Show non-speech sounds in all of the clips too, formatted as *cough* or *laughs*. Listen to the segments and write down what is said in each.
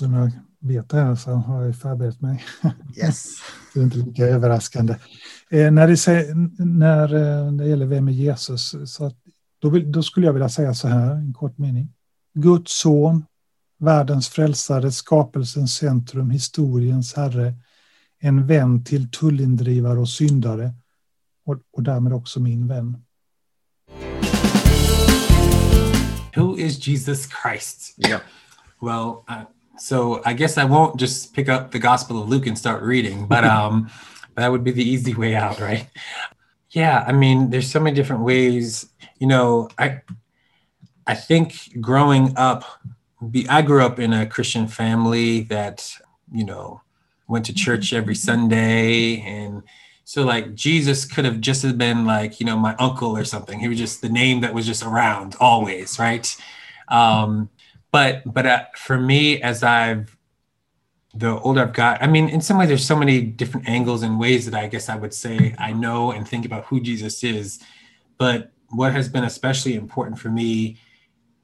jag vet det här så har jag förberett mig. *laughs* Yes. det är inte lika överraskande. Eh, när, det, när eh, det gäller vem är Jesus, så att, då, vill, då skulle jag vilja säga så här, en kort mening. Guds son, världens frälsare, skapelsens centrum, historiens herre, en vän till tullindrivare och syndare och, och därmed också min vän. Who is Jesus Christ? Yeah. Well, uh, so I guess I won't just pick up the Gospel of Luke and start reading, but *laughs* um, that would be the easy way out, right? Yeah, I mean, there's so many different ways. You know, I I think growing up, be, I grew up in a Christian family that you know went to church every Sunday and so like Jesus could have just been like, you know, my uncle or something. He was just the name that was just around always, right? Um, but but uh, for me, as I've the older I've got, I mean, in some ways, there's so many different angles and ways that I guess I would say I know and think about who Jesus is. But what has been especially important for me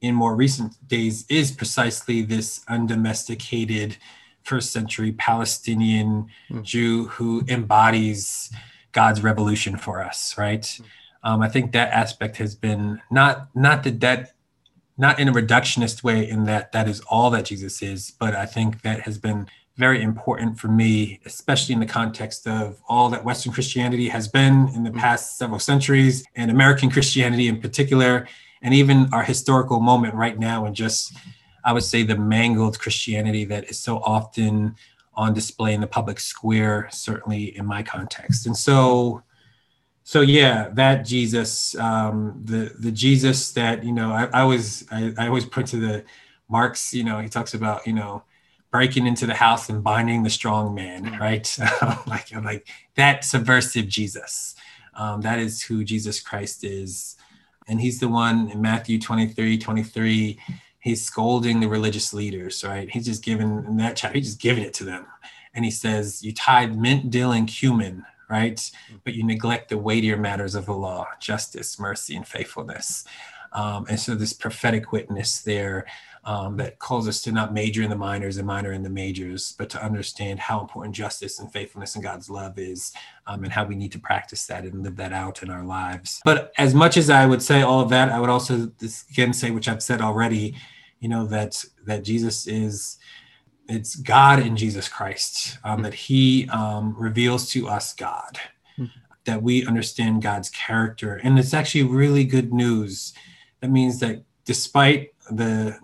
in more recent days is precisely this undomesticated first century Palestinian mm. Jew who embodies God's revolution for us, right? Mm. Um, I think that aspect has been not not that that not in a reductionist way in that that is all that Jesus is, but I think that has been very important for me, especially in the context of all that Western Christianity has been in the mm. past several centuries, and American Christianity in particular, and even our historical moment right now, and just I would say, the mangled Christianity that is so often on display in the public square, certainly in my context. And so, so yeah, that Jesus, um, the the Jesus that you know, I, I always I, I always put to the Marx, you know, he talks about you know breaking into the house and binding the strong man, right? *laughs* like like that subversive Jesus. Um, that is who Jesus Christ is. And he's the one in Matthew 23, 23 he's scolding the religious leaders, right? He's just giving in that chapter, he's just giving it to them. And he says, You tied mint, dill, and cumin, right? But you neglect the weightier matters of the law, justice, mercy, and faithfulness. Um, and so this prophetic witness there um, that calls us to not major in the minors and minor in the majors, but to understand how important justice and faithfulness and God's love is, um, and how we need to practice that and live that out in our lives. But as much as I would say all of that, I would also again say, which I've said already, you know that that jesus is it's god in jesus christ um, that he um, reveals to us god mm-hmm. that we understand god's character and it's actually really good news that means that despite the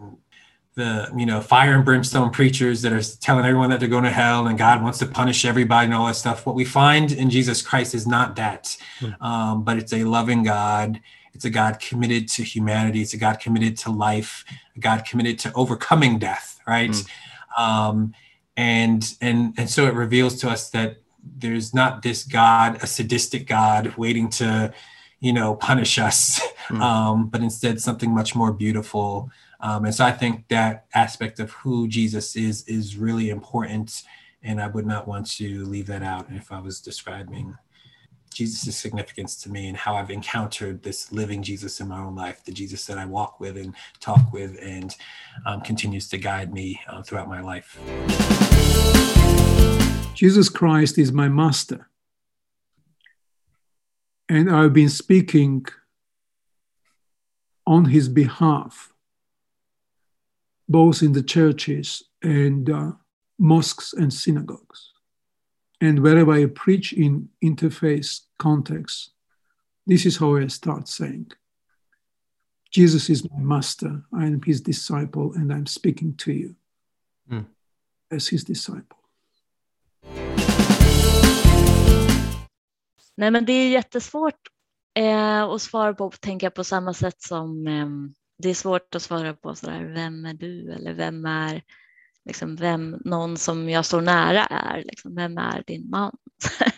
the you know fire and brimstone preachers that are telling everyone that they're going to hell and god wants to punish everybody and all that stuff what we find in jesus christ is not that mm-hmm. um, but it's a loving god it's a God committed to humanity. It's a God committed to life, a God committed to overcoming death, right? Mm. Um, and and and so it reveals to us that there's not this God, a sadistic God, waiting to, you know, punish us, mm. *laughs* um, but instead something much more beautiful. Um, and so I think that aspect of who Jesus is is really important, and I would not want to leave that out if I was describing Jesus' significance to me and how I've encountered this living Jesus in my own life, the Jesus that I walk with and talk with and um, continues to guide me uh, throughout my life. Jesus Christ is my master. And I've been speaking on his behalf, both in the churches and uh, mosques and synagogues. And wherever I preach in interface context, this is how I start saying Jesus is my master, I am his disciple, and I'm speaking to you mm. as his disciple. Nej, men det är jättesvårt eh, att svara på, tänka på samma sätt som eh, det är svårt att svara på sådär, vem är du eller vem är liksom vem någon som jag står nära är. Liksom, vem är din man?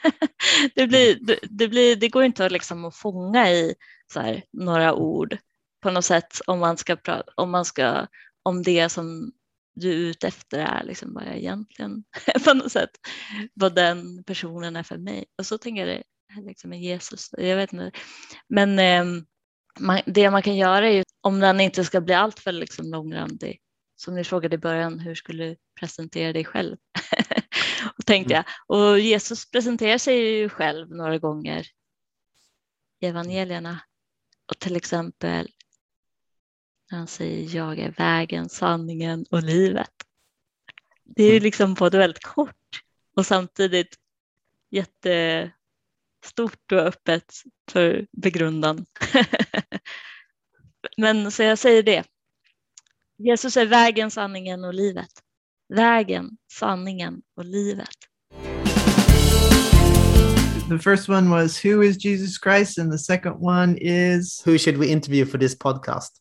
*laughs* det, blir, det, det, blir, det går inte att, liksom, att fånga i här, några ord på något sätt om man ska prata, om man ska om det som du är ute efter är liksom vad jag egentligen *laughs* på något sätt vad den personen är för mig. Och så tänker jag det liksom med Jesus. Jag vet inte. Men eh, man, det man kan göra är ju om den inte ska bli alltför liksom långrandig som ni frågade i början, hur skulle du presentera dig själv? *laughs* och tänkte jag. Och Jesus presenterar sig ju själv några gånger i evangelierna. Och till exempel när han säger jag är vägen, sanningen och livet. Det är ju liksom både väldigt kort och samtidigt jättestort och öppet för begrundan. *laughs* Men så jag säger det. Jesus är vägen, sanningen och livet. Vägen, sanningen och livet. The first one was Who is Jesus Christ? And the second one is Who should we interview for this podcast? *laughs*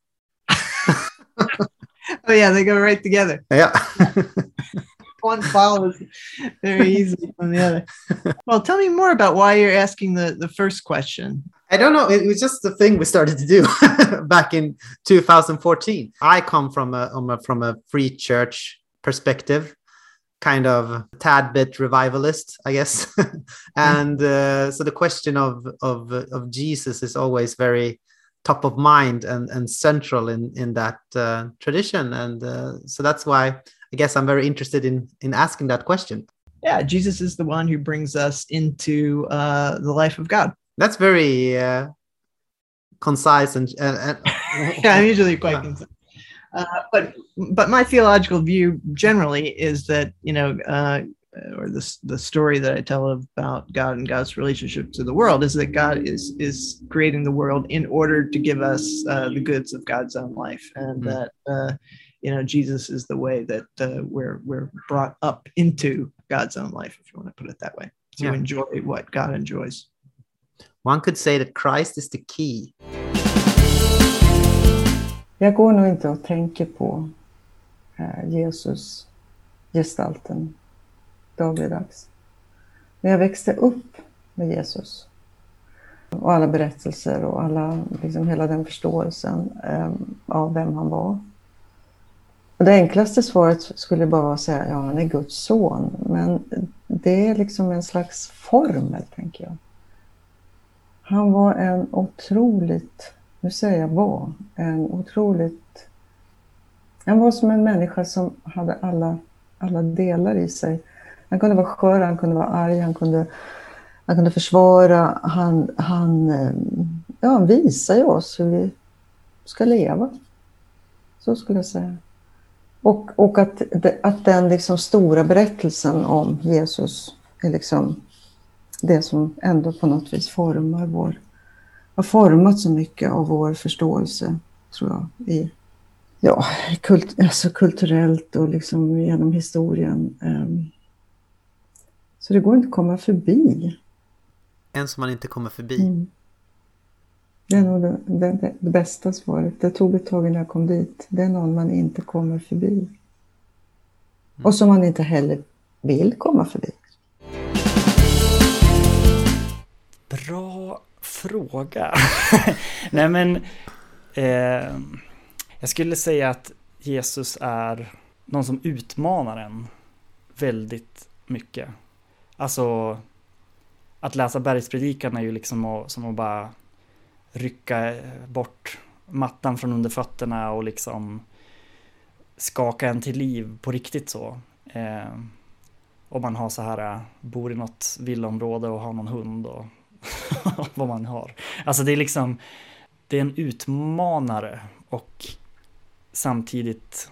Oh, yeah, they go right together. Yeah. *laughs* One follows very easily *laughs* from the other. Well, tell me more about why you're asking the, the first question. I don't know. It was just the thing we started to do *laughs* back in 2014. I come from a, um, a from a free church perspective, kind of tad bit revivalist, I guess. *laughs* and uh, so the question of of of Jesus is always very top of mind and and central in in that uh, tradition. And uh, so that's why I guess I'm very interested in in asking that question. Yeah, Jesus is the one who brings us into uh, the life of God. That's very uh, concise and, and *laughs* yeah, I'm usually quite concerned. Uh, but but my theological view generally is that you know, uh, or the the story that I tell about God and God's relationship to the world is that God is is creating the world in order to give us uh, the goods of God's own life, and Mm. that uh, you know Jesus is the way that uh, we're we're brought up into God's own life, if you want to put it that way, to Yeah. enjoy what God enjoys. one could say that Christ is the key. Jag går nog inte och tänker på eh, Jesus gestalten dagligdags. Men jag växte upp med Jesus. Och alla berättelser och alla, liksom hela den förståelsen eh, av vem han var. Och det enklaste svaret skulle bara vara att säga ja, han är Guds son. Men det är liksom en slags formel, tänker jag. Han var en otroligt, nu säger jag var, en otroligt... Han var som en människa som hade alla, alla delar i sig. Han kunde vara skör, han kunde vara arg, han kunde, han kunde försvara. Han, han, eh, ja, han visar ju oss hur vi ska leva. Så skulle jag säga. Och, och att, att den liksom stora berättelsen om Jesus är liksom det som ändå på något vis formar vår, har format så mycket av vår förståelse, tror jag, i, ja, kult, alltså kulturellt och liksom genom historien. Ehm, Så det går inte att komma förbi. En som man inte kommer förbi. Mm. Det är nog det, det, det bästa svaret. Det tog ett tag innan jag kom dit. Det är någon man inte kommer förbi. Och som man inte heller vill komma förbi. Bra fråga. *laughs* Nej men, eh, jag skulle säga att Jesus är någon som utmanar en väldigt mycket. Alltså, att läsa bergspredikan är ju liksom att, som att bara rycka bort mattan från under fötterna och liksom skaka en till liv på riktigt så. Eh, om man har så här, bor i något villaområde och har någon hund och *laughs* vad man har. Alltså det är liksom, det är en utmanare och samtidigt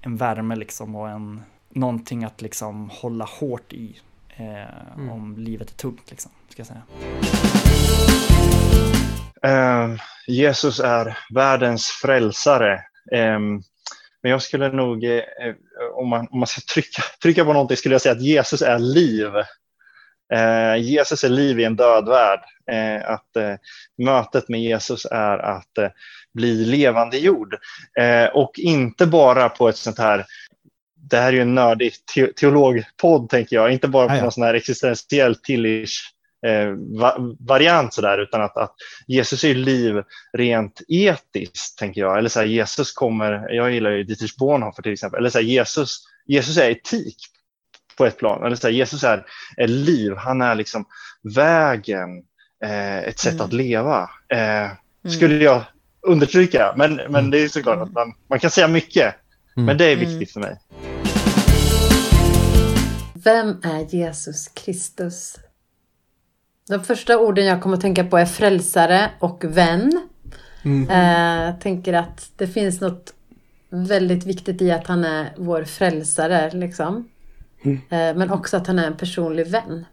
en värme liksom och en, någonting att liksom hålla hårt i eh, om livet är tungt liksom, ska jag säga. Eh, Jesus är världens frälsare. Eh, men jag skulle nog, eh, om, man, om man ska trycka, trycka på någonting, skulle jag säga att Jesus är liv. Eh, Jesus är liv i en död värld. Eh, att eh, mötet med Jesus är att eh, bli levande jord. Eh, och inte bara på ett sånt här det här är ju en nördig te- teologpodd, tänker jag. Inte bara på någon sån här existentiell tillish eh, va- variant sådär, utan att, att Jesus är liv rent etiskt, tänker jag. Eller så här, Jesus kommer, jag gillar ju Dietrich Bonhoeffer till exempel, eller så här, Jesus, Jesus är etik på ett plan. Eller så här, Jesus är, är liv, han är liksom vägen, eh, ett sätt Mm. att leva. Eh, skulle jag understryka, men, men det är såklart att man, man kan säga mycket. Men det är Mm. viktigt för mig. Vem är Jesus Kristus? De första orden jag kommer att tänka på är frälsare och vän. Mm. Eh, Jag tänker att det finns något väldigt viktigt i att han är vår frälsare, liksom. Mm. Eh, Men också att han är en personlig vän.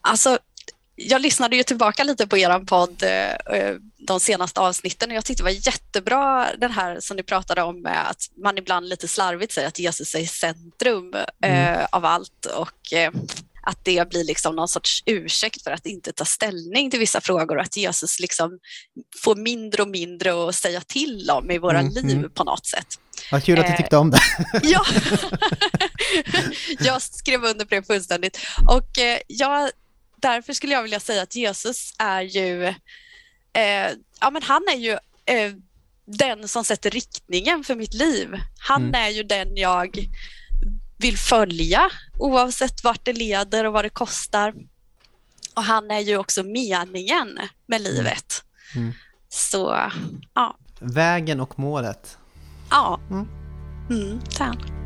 Alltså, jag lyssnade ju tillbaka lite på er podd eh, eh, de senaste avsnitten och jag tyckte det var jättebra den här som ni pratade om med att man ibland lite slarvigt säger att Jesus är i centrum eh, av allt och att det blir liksom någon sorts ursäkt för att inte ta ställning till vissa frågor och att Jesus liksom får mindre och mindre att säga till om i våra Mm, liv mm. på något sätt. Vad kul att du tyckte om det. *laughs* Ja, *laughs* jag skrev under på det fullständigt. Och jag, därför skulle jag vilja säga att Jesus är ju, eh, ja men han är ju eh, den som sätter riktningen för mitt liv. Han Mm. är ju den jag vill följa oavsett vart det leder och vad det kostar. Och han är ju också meningen med livet. Mm. Så ja, Vägen och målet. ja. Mm. Mm, han.